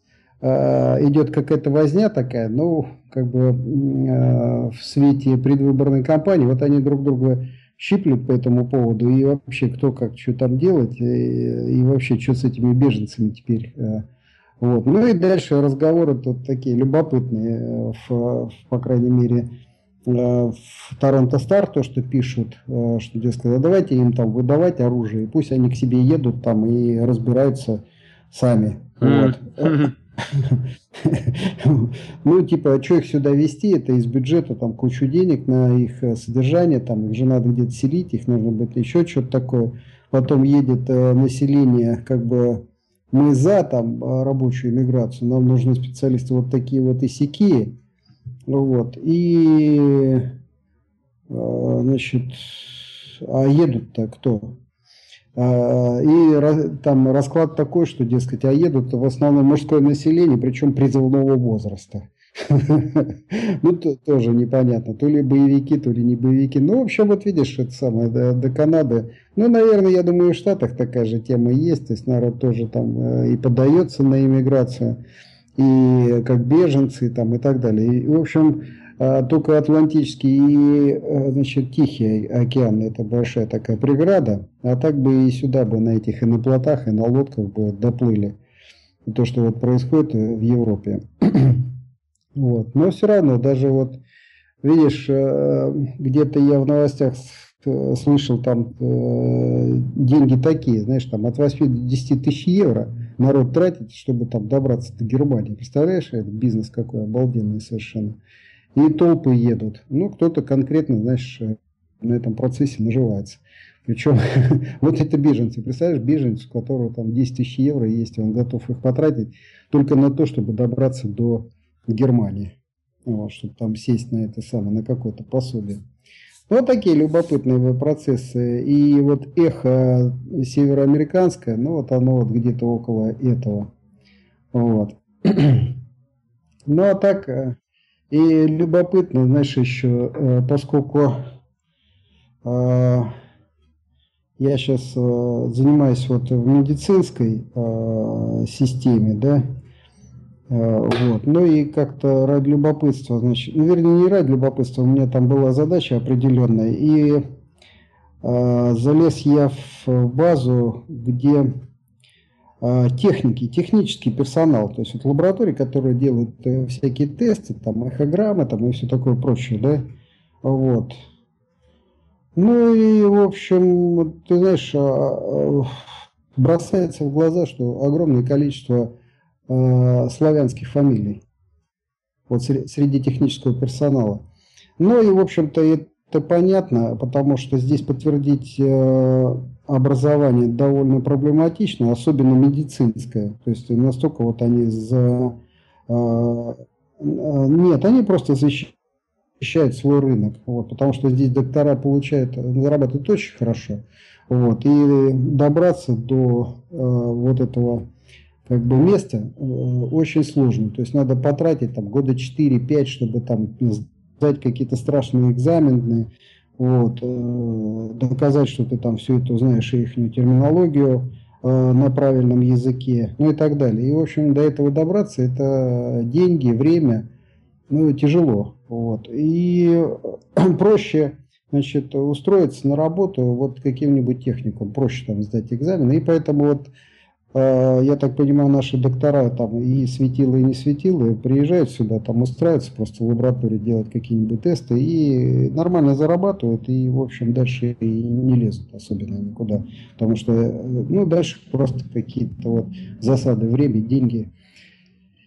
а, идет какая-то возня такая, ну, как бы а, в свете предвыборной кампании, вот они друг друга щиплют по этому поводу, и вообще кто как, что там делать, и, и вообще, что с этими беженцами теперь. Вот. Ну и дальше разговоры тут такие любопытные, э, в, в, по крайней мере, Э, в Торонто Стар то, что пишут, э, что, дескать, давайте им там выдавать оружие, и пусть они к себе едут там и разбираются сами. Вот. Ну, типа, а что их сюда вести? Это из бюджета там кучу денег на их э, содержание, там их же надо где-то селить, их нужно будет еще что-то такое. Потом едет э, население, как бы мы за там рабочую иммиграцию, нам нужны специалисты вот такие вот и сякие. Вот. И, значит, а едут-то кто? А, и там расклад такой, что, дескать, а едут в основном мужское население, причем призывного возраста. Ну, тоже непонятно. То ли боевики, то ли не боевики. Ну, в общем, вот видишь, это самое, до, Канады. Ну, наверное, я думаю, в Штатах такая же тема есть. То есть народ тоже там э, и поддается на иммиграцию, и как беженцы там и так далее. И, в общем, а, только Атлантический и э, значит, Тихий океан – это большая такая преграда, а так бы и сюда бы на этих и на плотах, и на лодках бы доплыли. То, что вот происходит в Европе. вот. Но все равно, даже вот, видишь, э, где-то я в новостях слышал там э, деньги такие, знаешь, там от 8 до 10 тысяч евро народ тратит, чтобы там добраться до Германии. Представляешь, это бизнес какой обалденный совершенно и толпы едут. Ну, кто-то конкретно, знаешь, э, на этом процессе наживается. Причем вот это беженцы. Представляешь, беженец, у которого там 10 тысяч евро есть, он готов их потратить только на то, чтобы добраться до Германии. Вот, чтобы там сесть на это самое, на какое-то пособие. Вот такие любопытные процессы. И вот эхо североамериканское, ну вот оно вот где-то около этого. Вот. Ну а так, э, и любопытно, знаешь, еще, э, поскольку э, я сейчас занимаюсь вот в медицинской системе, да, вот. Ну и как-то ради любопытства, значит, ну, вернее, не ради любопытства, у меня там была задача определенная. И э, залез я в базу, где а, техники, технический персонал, то есть вот лаборатории, которые делают э, всякие тесты, там эхограммы, там и все такое прочее, да, вот. Ну и, в общем, ты знаешь, а, а, бросается в глаза, что огромное количество славянских фамилий вот среди технического персонала. Ну и, в общем-то, это понятно, потому что здесь подтвердить э, образование довольно проблематично, особенно медицинское. То есть настолько вот они за... Э, нет, они просто защищают свой рынок, вот, потому что здесь доктора получают, зарабатывают очень хорошо. Вот, и добраться до э, вот этого как бы места э, очень сложно. То есть надо потратить там года 4-5, чтобы там сдать какие-то страшные экзамены, вот, э, доказать, что ты там все это знаешь, их терминологию э, на правильном языке, ну и так далее. И, в общем, до этого добраться, это деньги, время, ну, тяжело. Вот. И проще, значит, устроиться на работу вот каким-нибудь техником, проще там сдать экзамен. И поэтому вот я так понимаю, наши доктора там и светилы, и не светилы приезжают сюда, там устраиваются просто в лаборатории делать какие-нибудь тесты и нормально зарабатывают, и, в общем, дальше и не лезут особенно никуда. Потому что, ну, дальше просто какие-то вот засады, время, деньги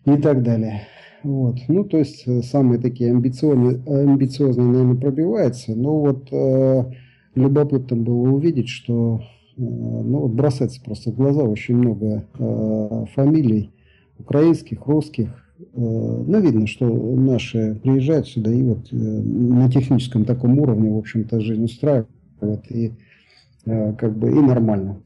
и так далее. Вот. Ну, то есть, э, самые такие амбициозные, амбициозные наверное, пробиваются. Но вот э, любопытно было увидеть, что Э, ну, вот бросается просто в глаза очень много э, фамилий украинских, русских. Э, ну, видно, что наши приезжают сюда и вот э, на техническом таком уровне, в общем-то, жизнь устраивает и э, как бы и нормально.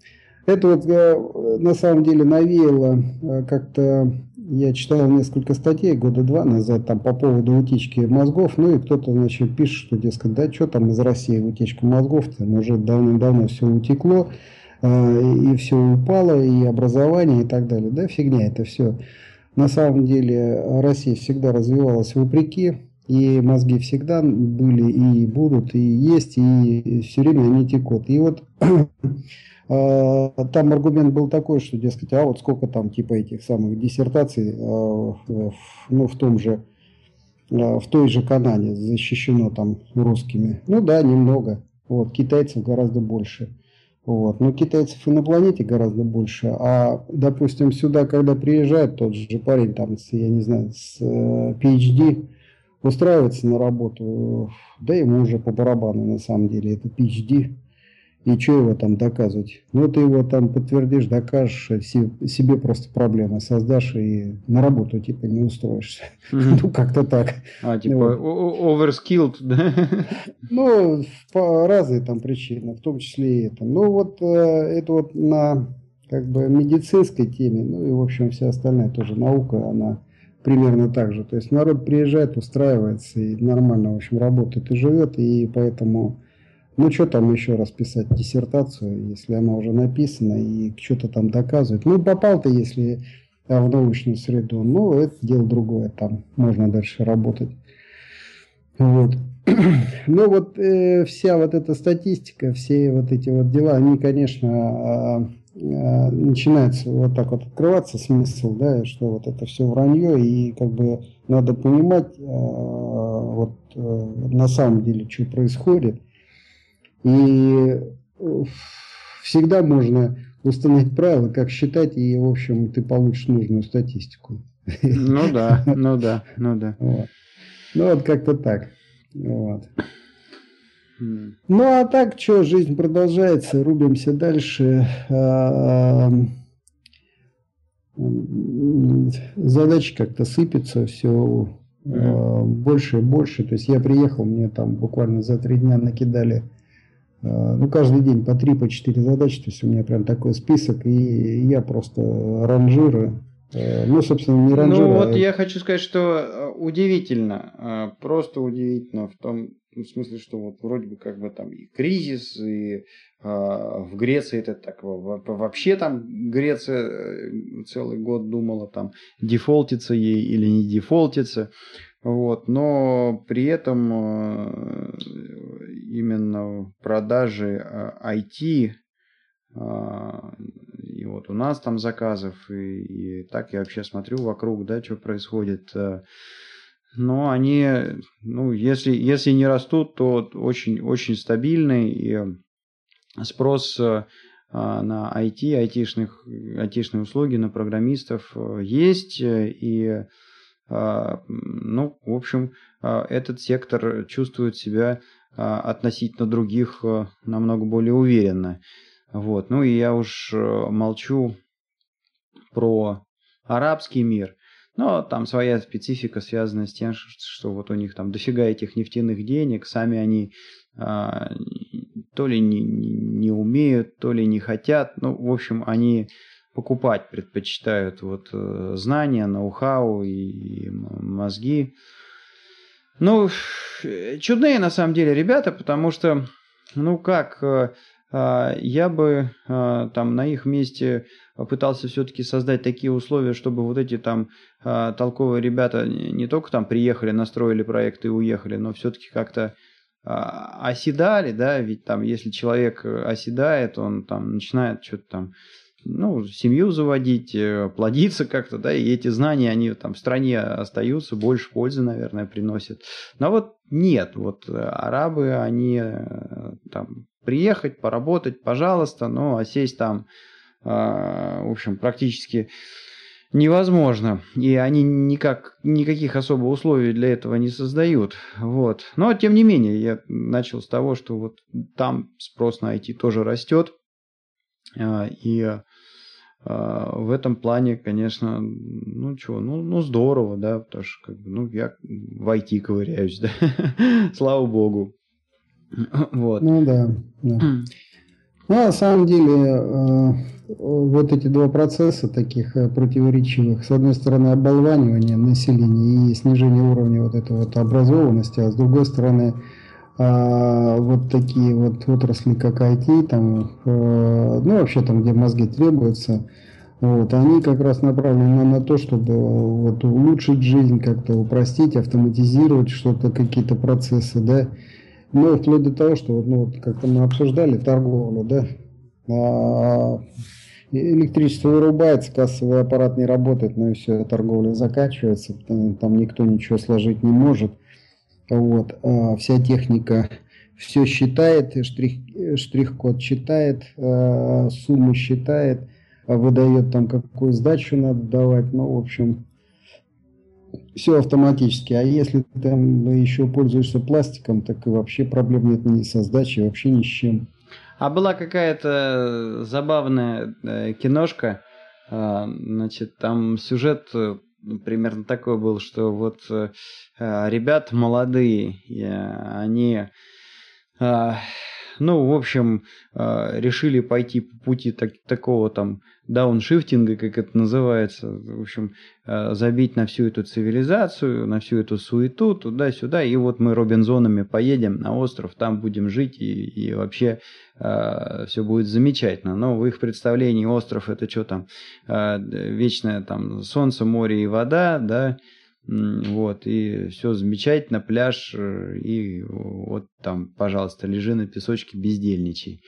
Это вот э, на самом деле навеяло э, как-то я читал несколько статей года два назад там по поводу утечки мозгов, ну и кто-то, значит, пишет, что, дескать, да, что там из России утечка мозгов, там уже давно-давно все утекло, э, и все упало, и образование, и так далее. Да, фигня это все. На самом деле Россия всегда развивалась вопреки, и мозги всегда были, и будут, и есть, и все время они текут. И вот А, там аргумент был такой, что, дескать, а вот сколько там типа этих самых диссертаций а, ну, в том же, а, в той же Канане защищено там русскими. Ну да, немного. Вот, китайцев гораздо больше. Вот. Но китайцев и на планете гораздо больше. А, допустим, сюда, когда приезжает тот же парень, там, с, я не знаю, с э, PhD, устраивается на работу, да ему уже по барабану на самом деле, это PhD. И что его там доказывать? Ну, ты его там подтвердишь, докажешь, себе просто проблемы создашь и на работу типа не устроишься. Mm-hmm. Ну, как-то так.
А, типа overskilled, да?
Ну, по разные там причины, в том числе и это. Ну, вот э, это вот на как бы медицинской теме, ну и, в общем, вся остальная тоже наука, она примерно так же. То есть народ приезжает, устраивается и нормально, в общем, работает и живет, и поэтому ну, что там еще раз писать диссертацию, если она уже написана и что-то там доказывает. Ну, попал ты, если в научную среду, ну, это дело другое, там можно дальше работать. Вот. Ну, вот э, вся вот эта статистика, все вот эти вот дела, они, конечно, э, э, начинается вот так вот открываться смысл, да, что вот это все вранье, и как бы надо понимать э, вот э, на самом деле, что происходит. И э, всегда можно установить правила, как считать, и, в общем, ты получишь нужную статистику.
Ну да, ну да, ну да.
Вот. Ну вот как-то так. Вот. Ну а так, что, жизнь продолжается, рубимся дальше. А, задачи как-то сыпятся, все а, больше и больше. То есть я приехал, мне там буквально за три дня накидали ну, каждый день по 3, по 4 задачи, то есть у меня прям такой список, и я просто ранжирую. Ну, собственно, не ранжирую.
Ну, вот а... я хочу сказать, что удивительно, просто удивительно в том в смысле, что вот вроде бы как бы там и кризис, и а, в Греции это так вообще там Греция целый год думала там дефолтиться ей или не дефолтиться. Вот, но при этом э, именно продажи IT, э, и вот у нас там заказов, и, и так я вообще смотрю вокруг, да, что происходит. Э, но они, ну, если, если не растут, то очень, очень стабильный, и спрос на IT, айтишных, айтишные услуги, на программистов есть, и а, ну, в общем, а, этот сектор чувствует себя а, относительно других намного более уверенно. Вот. Ну и я уж молчу про арабский мир, но там своя специфика связана с тем, что вот у них там дофига этих нефтяных денег, сами они а, то ли не, не умеют, то ли не хотят. Ну, в общем, они покупать предпочитают вот э, знания, ноу-хау и мозги. Ну, чудные на самом деле ребята, потому что, ну как, э, а, я бы там на их месте пытался все-таки создать такие условия, чтобы вот эти там а, толковые ребята не только там приехали, настроили проект и уехали, но все-таки как-то оседали, да, ведь там если человек оседает, он там начинает что-то там ну, семью заводить, э, плодиться как-то, да, и эти знания, они там в стране остаются, больше пользы, наверное, приносят. Но вот нет, вот э, арабы, они э, там приехать, поработать, пожалуйста, но а сесть там, в общем, практически невозможно. И они никак, никаких особо условий для этого не создают. Вот. Но, тем не менее, я начал с того, что вот там спрос на IT тоже растет. И а, в этом плане, конечно, ну что, ну, ну здорово, да, потому что как бы, ну я в IT ковыряюсь, да, слава богу.
Вот. Ну да. да. Ну, на самом деле, э, вот эти два процесса таких э, противоречивых, с одной стороны, оболванивание населения и снижение уровня вот этой вот образованности, а с другой стороны, а, вот такие вот отрасли, как IT, там, э, ну, вообще там, где мозги требуются, вот, они как раз направлены на то, чтобы вот, улучшить жизнь, как-то упростить, автоматизировать что-то, какие-то процессы, да. Ну, вплоть до того, что, ну, вот как-то мы обсуждали торговлю, да, а, электричество вырубается, кассовый аппарат не работает, ну и все, торговля заканчивается, там никто ничего сложить не может – вот, а вся техника все считает, штрих, штрих-код считает, э, суммы считает, выдает там, какую сдачу надо давать. Ну, в общем, все автоматически. А если ты там еще пользуешься пластиком, так и вообще проблем нет ни со сдачей, вообще ни с чем.
А была какая-то забавная э, киношка, э, значит, там сюжет э, примерно такой был, что вот ребят молодые, они э, ну, в общем, э, решили пойти по пути так, такого там дауншифтинга, как это называется, в общем, э, забить на всю эту цивилизацию, на всю эту суету, туда-сюда, и вот мы Робинзонами поедем на остров, там будем жить, и, и вообще э, все будет замечательно. Но в их представлении остров это что там, э, вечное там солнце, море и вода, да, вот, и все замечательно, пляж, э, и вот там, пожалуйста, лежи на песочке, бездельничай.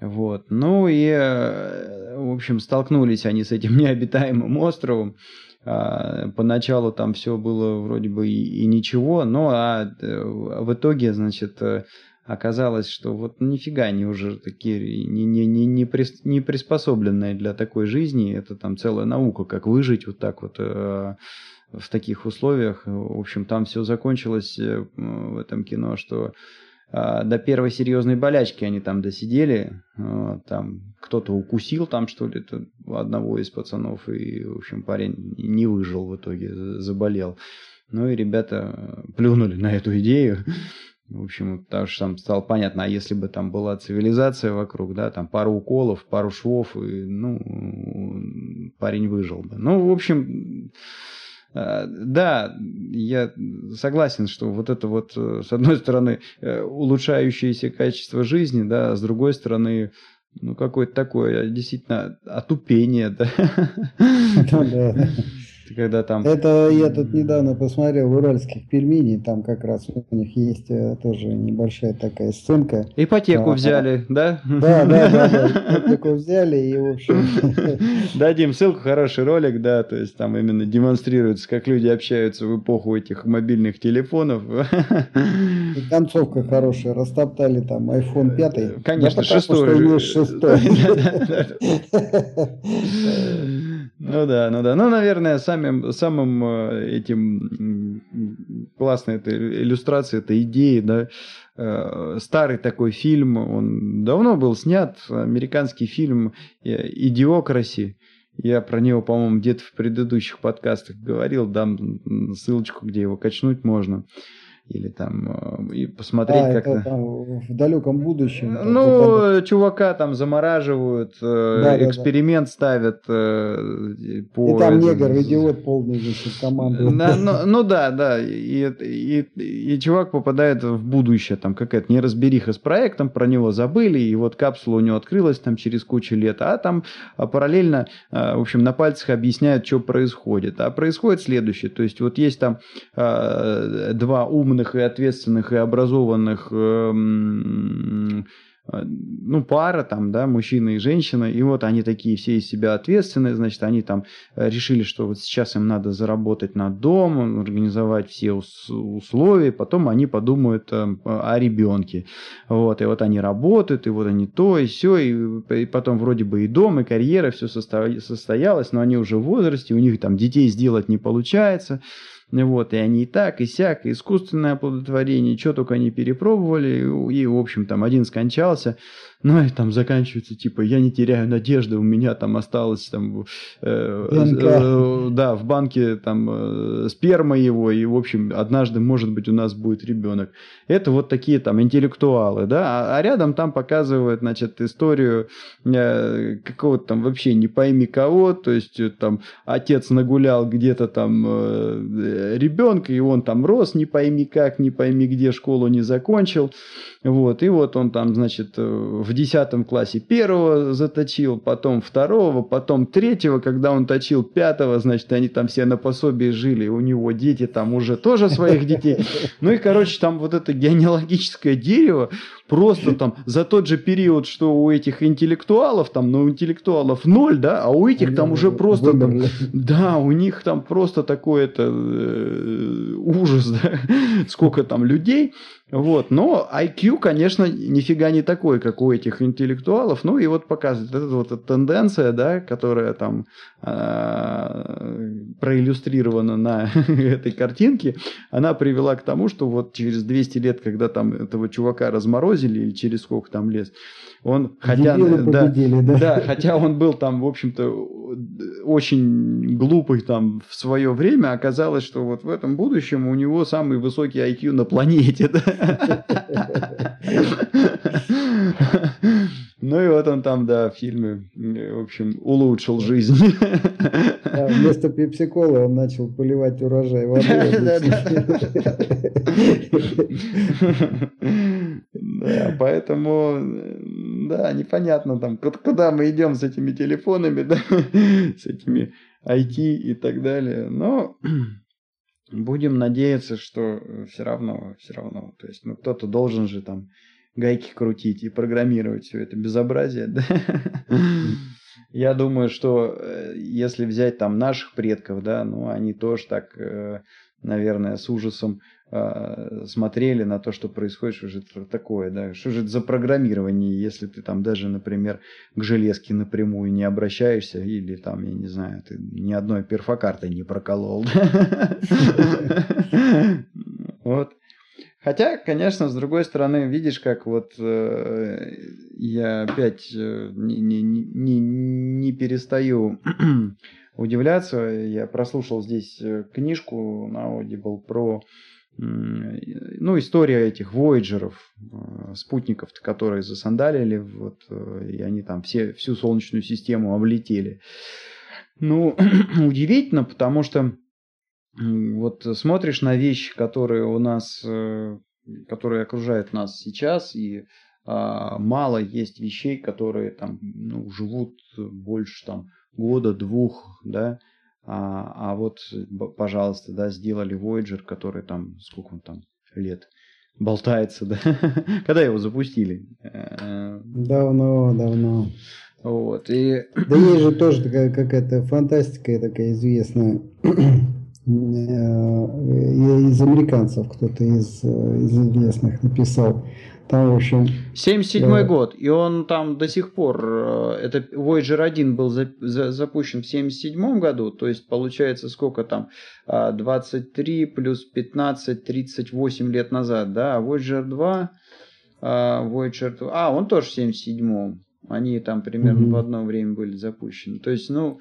Вот. Ну и, э, в общем, столкнулись они с этим необитаемым островом. А, поначалу там все было вроде бы и, и ничего, но а э, в итоге, значит, оказалось, что вот нифига они уже такие не, не, не, не, прис, не приспособленные для такой жизни. Это там целая наука, как выжить вот так вот в таких условиях. В общем, там все закончилось э, в этом кино, что а, до первой серьезной болячки они там досидели. Там кто-то укусил там, что ли, одного из пацанов, и, в общем, парень не выжил в итоге, заболел. Ну и ребята плюнули на эту идею. В общем, потому что там стало понятно, а если бы там была цивилизация вокруг, да, там пару уколов, пару швов, и, ну, парень выжил бы. Ну, в общем, да, я согласен, что вот это вот, э, с одной стороны, э, улучшающееся качество жизни, да, а с другой стороны, ну, какое-то такое действительно отупение, да. Да,
когда там... Это я тут недавно посмотрел уральских пельменей, там как раз у них есть э, тоже небольшая такая сценка.
Ипотеку а, взяли, да?
Да, да, да, да, ипотеку взяли и в общем...
Дадим ссылку, хороший ролик, да, то есть там именно демонстрируется, как люди общаются в эпоху этих мобильных телефонов.
И концовка хорошая, растоптали там iPhone 5.
Конечно, да, шестой. шестой. Ну да, ну да. Ну, наверное, самым, самым э, этим классной этой иллюстрацией, этой идеи, да, э, старый такой фильм, он давно был снят, американский фильм э, «Идиокраси». Я про него, по-моему, где-то в предыдущих подкастах говорил, дам ссылочку, где его качнуть можно или там э, и посмотреть а, как-то.
Там в далеком будущем.
Ну, там... чувака там замораживают, э, да, эксперимент да, ставят
э, по. И там негр, идиот полный значит, команду.
Да, ну, ну да, да. И, и, и чувак попадает в будущее, там какая-то неразбериха с проектом, про него забыли, и вот капсула у него открылась там через кучу лет, а там а параллельно, в общем, на пальцах объясняют, что происходит. А происходит следующее, то есть вот есть там два умных умных и ответственных и образованных эм, э, ну, пара там, да, мужчина и женщина, и вот они такие все из себя ответственные, значит, они там э, решили, что вот сейчас им надо заработать на дом, организовать все условия, потом они подумают э, о ребенке, вот, и вот они работают, и вот они то, и все, и, и потом вроде бы и дом, и карьера, все состоялось, но они уже в возрасте, у них там детей сделать не получается, вот, и они и так, и сяк, и искусственное оплодотворение, что только они перепробовали, и, в общем, там один скончался, ну и там заканчивается, типа, я не теряю надежды, у меня там осталось там, э, э, да, в банке там э, сперма его, и, в общем, однажды, может быть, у нас будет ребенок. Это вот такие там интеллектуалы, да, а, а рядом там показывают, значит, историю э, какого-то там вообще не пойми кого, то есть э, там отец нагулял где-то там э, ребенка, и он там рос, не пойми как, не пойми где, школу не закончил, вот, и вот он там, значит, в десятом классе первого заточил, потом второго, потом третьего, когда он точил пятого, значит, они там все на пособии жили, у него дети там уже тоже своих детей. Ну и, короче, там вот это генеалогическое дерево просто там за тот же период, что у этих интеллектуалов, там, ну, интеллектуалов ноль, да, а у этих там уже просто, там, да, у них там просто такой это э, ужас, да, сколько там людей, Вот. Но IQ, конечно, нифига не такой, как у этих интеллектуалов. Ну и вот показывает эта вот тенденция, да, которая там э, проиллюстрирована на этой картинке, она привела к тому, что вот через 200 лет, когда там этого чувака разморозили, или через сколько там лет, он, хотя, да, да. да, хотя он был там, в общем-то, очень глупый там в свое время, оказалось, что вот в этом будущем у него самый высокий IQ на планете. Ну и вот он там, да, в фильме, в общем, улучшил жизнь.
Да, вместо пепсиколы он начал поливать урожай водой.
Да, поэтому, да, непонятно там, куда мы идем с этими телефонами, да, с этими IT и так далее. Но будем надеяться, что все равно, все равно, то есть, ну, кто-то должен же там гайки крутить и программировать все это безобразие. Да? Я думаю, что э, если взять там наших предков, да, ну они тоже так, э, наверное, с ужасом э, смотрели на то, что происходит, что же это такое, да, что же это за программирование, если ты там даже, например, к железке напрямую не обращаешься, или там, я не знаю, ты ни одной перфокартой не проколол. Вот. Хотя, конечно, с другой стороны, видишь, как вот э, я опять э, не, не, не, не перестаю удивляться. Я прослушал здесь э, книжку на Audible про ну, история этих вояджеров, э, спутников, которые засандалили, вот, э, и они там все, всю Солнечную систему облетели. Ну, удивительно, потому что вот смотришь на вещи, которые у нас, э, которые окружают нас сейчас, и а, мало есть вещей, которые там ну, живут больше там года, двух, да, а, а вот, пожалуйста, да, сделали Voyager, который там, сколько он там лет болтается, да, когда его запустили?
Э, давно, давно.
Вот, и...
Да есть же тоже такая какая-то фантастика такая известная Э, из американцев кто-то из, э, из известных написал. Там, в общем...
77 да. год, и он там до сих пор, э, это Voyager 1 был за, за, запущен в 77 году, то есть получается сколько там, 23 плюс 15, 38 лет назад, да, а Voyager 2, Voyager 2, а, он тоже в 77 они там примерно mm-hmm. в одно время были запущены. То есть, ну,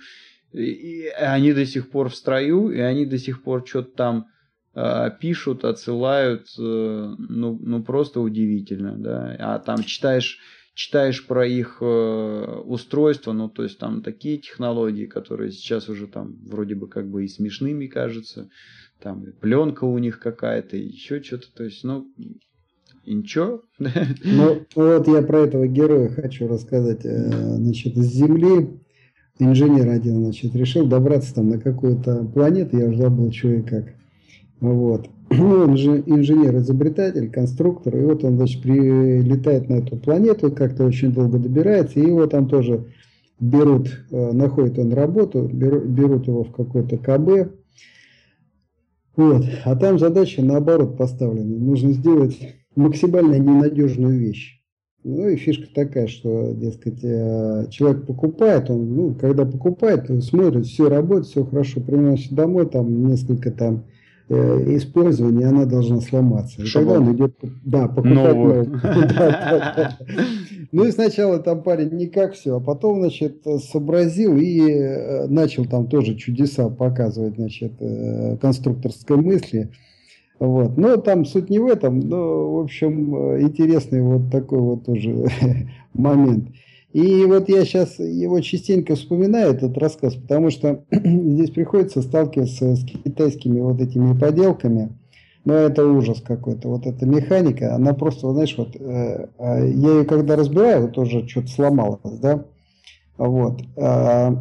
и они до сих пор в строю, и они до сих пор что-то там пишут, отсылают, э, ну, ну просто удивительно, да. А там читаешь, читаешь про их э, устройство, ну то есть там такие технологии, которые сейчас уже там вроде бы как бы и смешными кажутся, там пленка у них какая-то, еще что-то, то есть, ну, и ничего.
Ну, вот я про этого героя хочу рассказать. Э, значит, с Земли инженер один, значит, решил добраться там на какую-то планету, я уже забыл, что и как. Вот. Ну, он же инженер-изобретатель, конструктор, и вот он, значит, прилетает на эту планету, как-то очень долго добирается, и его там тоже берут, э, находит он работу, берут, его в какой-то КБ, вот. А там задача наоборот поставлена. Нужно сделать максимально ненадежную вещь. Ну и фишка такая, что, дескать, э, человек покупает, он, ну, когда покупает, смотрит, все работает, все хорошо, приносит домой, там несколько там использования, она должна сломаться. И тогда он идет, да, покупать новую. Ну и сначала там парень никак все, а потом, значит, сообразил и э, начал там тоже чудеса показывать, значит, конструкторской мысли. Вот. Но там суть не в этом, но, в общем, интересный вот такой вот тоже момент. И вот я сейчас его частенько вспоминаю, этот рассказ, потому что здесь приходится сталкиваться с китайскими вот этими поделками. Но это ужас какой-то. Вот эта механика, она просто, знаешь, вот э, а я ее когда разбираю, вот тоже что-то сломалось, да. Вот. Э,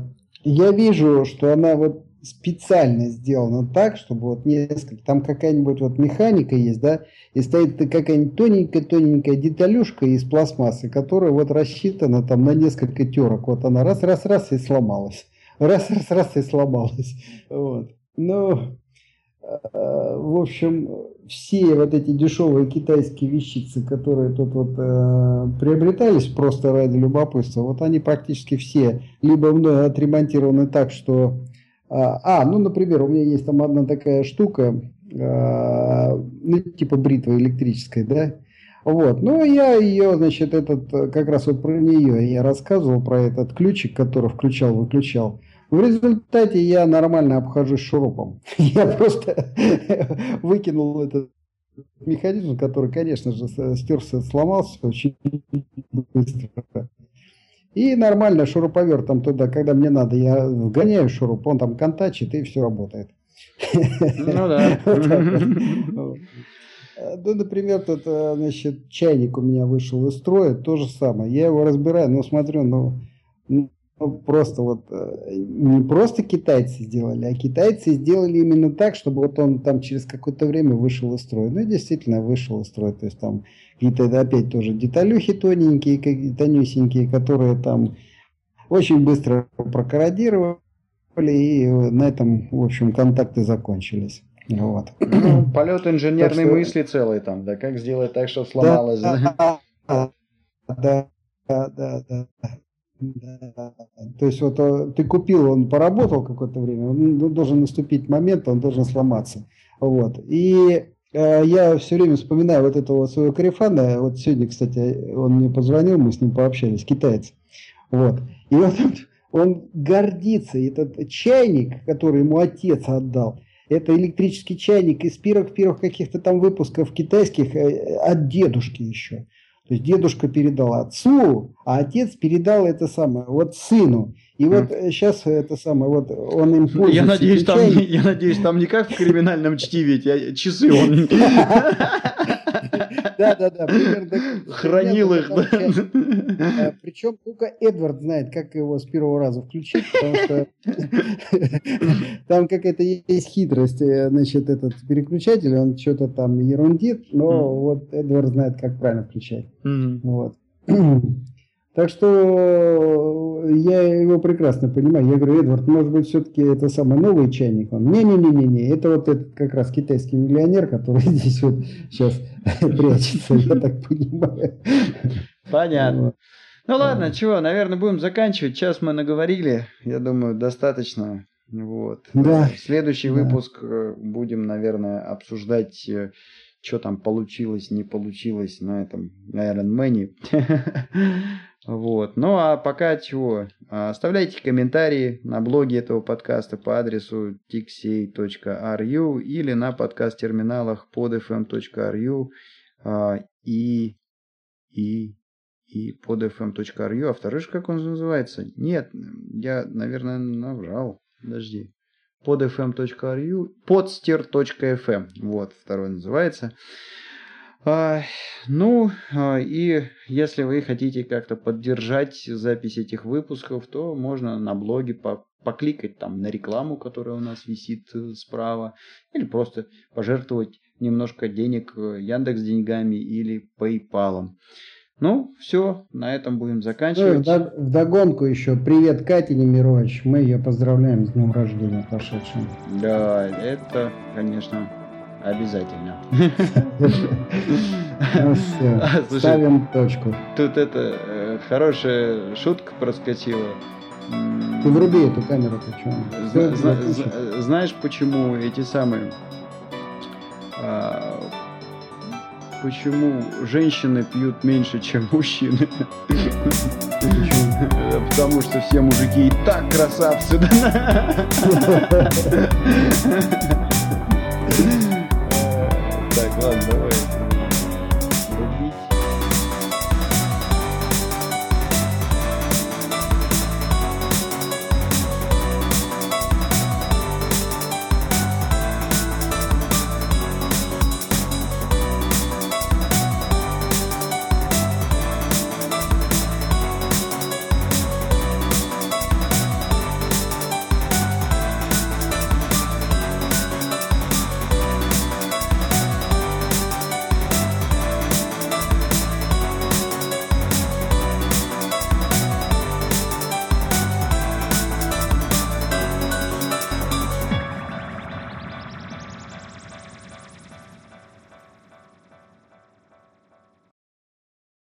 я вижу, что она вот специально сделано так, чтобы вот несколько, там какая-нибудь вот механика есть, да, и стоит какая-нибудь тоненькая-тоненькая деталюшка из пластмассы, которая вот рассчитана там на несколько терок. Вот она раз-раз-раз и сломалась. Раз-раз-раз и сломалась. Вот. Ну, в общем, все вот эти дешевые китайские вещицы, которые тут вот э, приобретались просто ради любопытства, вот они практически все либо мной отремонтированы так, что... А, ну, например, у меня есть там одна такая штука, э, ну, типа бритва электрическая, да, вот, ну, я ее, значит, этот, как раз вот про нее я рассказывал, про этот ключик, который включал-выключал. В результате я нормально обхожусь шурупом. Я просто выкинул этот механизм, который, конечно же, стерся, сломался очень быстро. И нормально шуруповертом туда, когда мне надо, я вгоняю шуруп, он там контачит, и все работает. Ну да. Ну, например, тут, э, значит, чайник у меня вышел из строя, то же самое. Я его разбираю, но смотрю, ну, ну ну, просто вот э, не просто китайцы сделали, а китайцы сделали именно так, чтобы вот он там через какое-то время вышел из строя. Ну, действительно, вышел из строя. То есть там какие-то опять тоже деталюхи тоненькие, тонюсенькие, которые там очень быстро прокорродировали, и на этом, в общем, контакты закончились. Вот.
Ну, полет инженерной что... мысли целый там, да, как сделать так, чтобы сломалось. Да, да,
да, да, да. То есть вот э, ты купил, он поработал какое-то время, он ну, должен наступить момент, он должен сломаться. Вот. И э, я все время вспоминаю вот этого своего корефана. Вот сегодня, кстати, он мне позвонил, мы с ним пообщались, китаец. Вот. И вот он, он гордится, этот чайник, который ему отец отдал, это электрический чайник из первых-первых каких-то там выпусков китайских э, от дедушки еще. То есть дедушка передал отцу, а отец передал это самое вот сыну. И вот сейчас это самое, вот он им пользуется.
Я надеюсь, там, я надеюсь, там не как в криминальном чтиве, я, часы он... Да, да, да. Хранил их, да.
А, Причем только Эдвард знает, как его с первого раза включить, потому что там какая-то есть хитрость. Э, значит, этот переключатель, он что-то там ерундит, но вот Эдвард знает, как правильно включать. Вот. Так что э, я его прекрасно понимаю. Я говорю, Эдвард, может быть, все-таки это самый новый чайник? Он, не-не-не-не, это вот этот как раз китайский миллионер, который здесь вот сейчас прячется, я так понимаю.
Понятно. Ну ладно, чего, наверное, будем заканчивать. Сейчас мы наговорили, я думаю, достаточно. Вот. Да. Следующий да. выпуск э, будем, наверное, обсуждать э, что там получилось, не получилось на этом Iron Man. Вот. Ну а пока чего? Оставляйте комментарии на блоге этого подкаста по адресу tixey.ru или на подкаст-терминалах podfm.ru а, и, и, и podfm.ru. А второй же как он называется? Нет, я, наверное, наврал. Подожди podfm.ru, podster.fm. Вот, второй называется. А, ну, а, и если вы хотите как-то поддержать запись этих выпусков, то можно на блоге по покликать там на рекламу, которая у нас висит э, справа, или просто пожертвовать немножко денег э, Яндекс деньгами или PayPal. Ну, все, на этом будем заканчивать.
Ну, в догонку еще привет Кате Немирович. Мы ее поздравляем с днем рождения прошедшим.
Да, это, конечно, обязательно.
Ну все, ставим точку.
Тут это э, хорошая шутка проскочила.
Ты вруби эту камеру, почему?
Знаешь, почему эти самые а, почему женщины пьют меньше, чем мужчины. Потому что все мужики и так красавцы. Так, ладно, давай.